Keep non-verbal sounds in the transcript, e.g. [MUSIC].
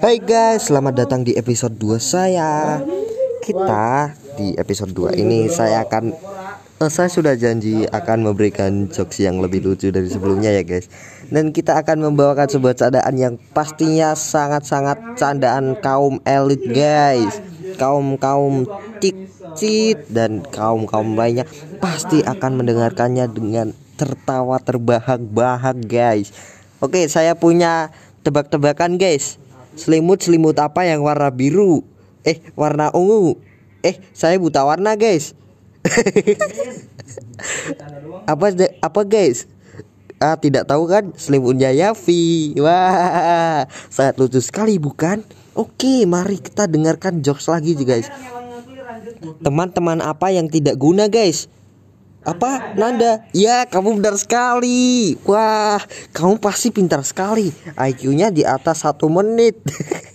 Hai guys, selamat datang di episode 2 saya. Kita di episode 2 ini saya akan eh, saya sudah janji akan memberikan jokes yang lebih lucu dari sebelumnya ya guys. Dan kita akan membawakan sebuah candaan yang pastinya sangat-sangat candaan kaum elit guys. Kaum-kaum cicit dan kaum-kaum lainnya pasti akan mendengarkannya dengan tertawa terbahak-bahak guys. Oke, saya punya tebak-tebakan guys. Selimut-selimut apa yang warna biru? Eh, warna ungu. Eh, saya buta warna guys. [LAUGHS] apa apa guys? Ah, tidak tahu kan? Selimutnya Yafi. Wah, sangat lucu sekali bukan? Oke, mari kita dengarkan jokes lagi guys. Teman-teman apa yang tidak guna guys? Apa Nanda? Ya kamu benar sekali. Wah kamu pasti pintar sekali. IQ-nya di atas satu menit [LAUGHS]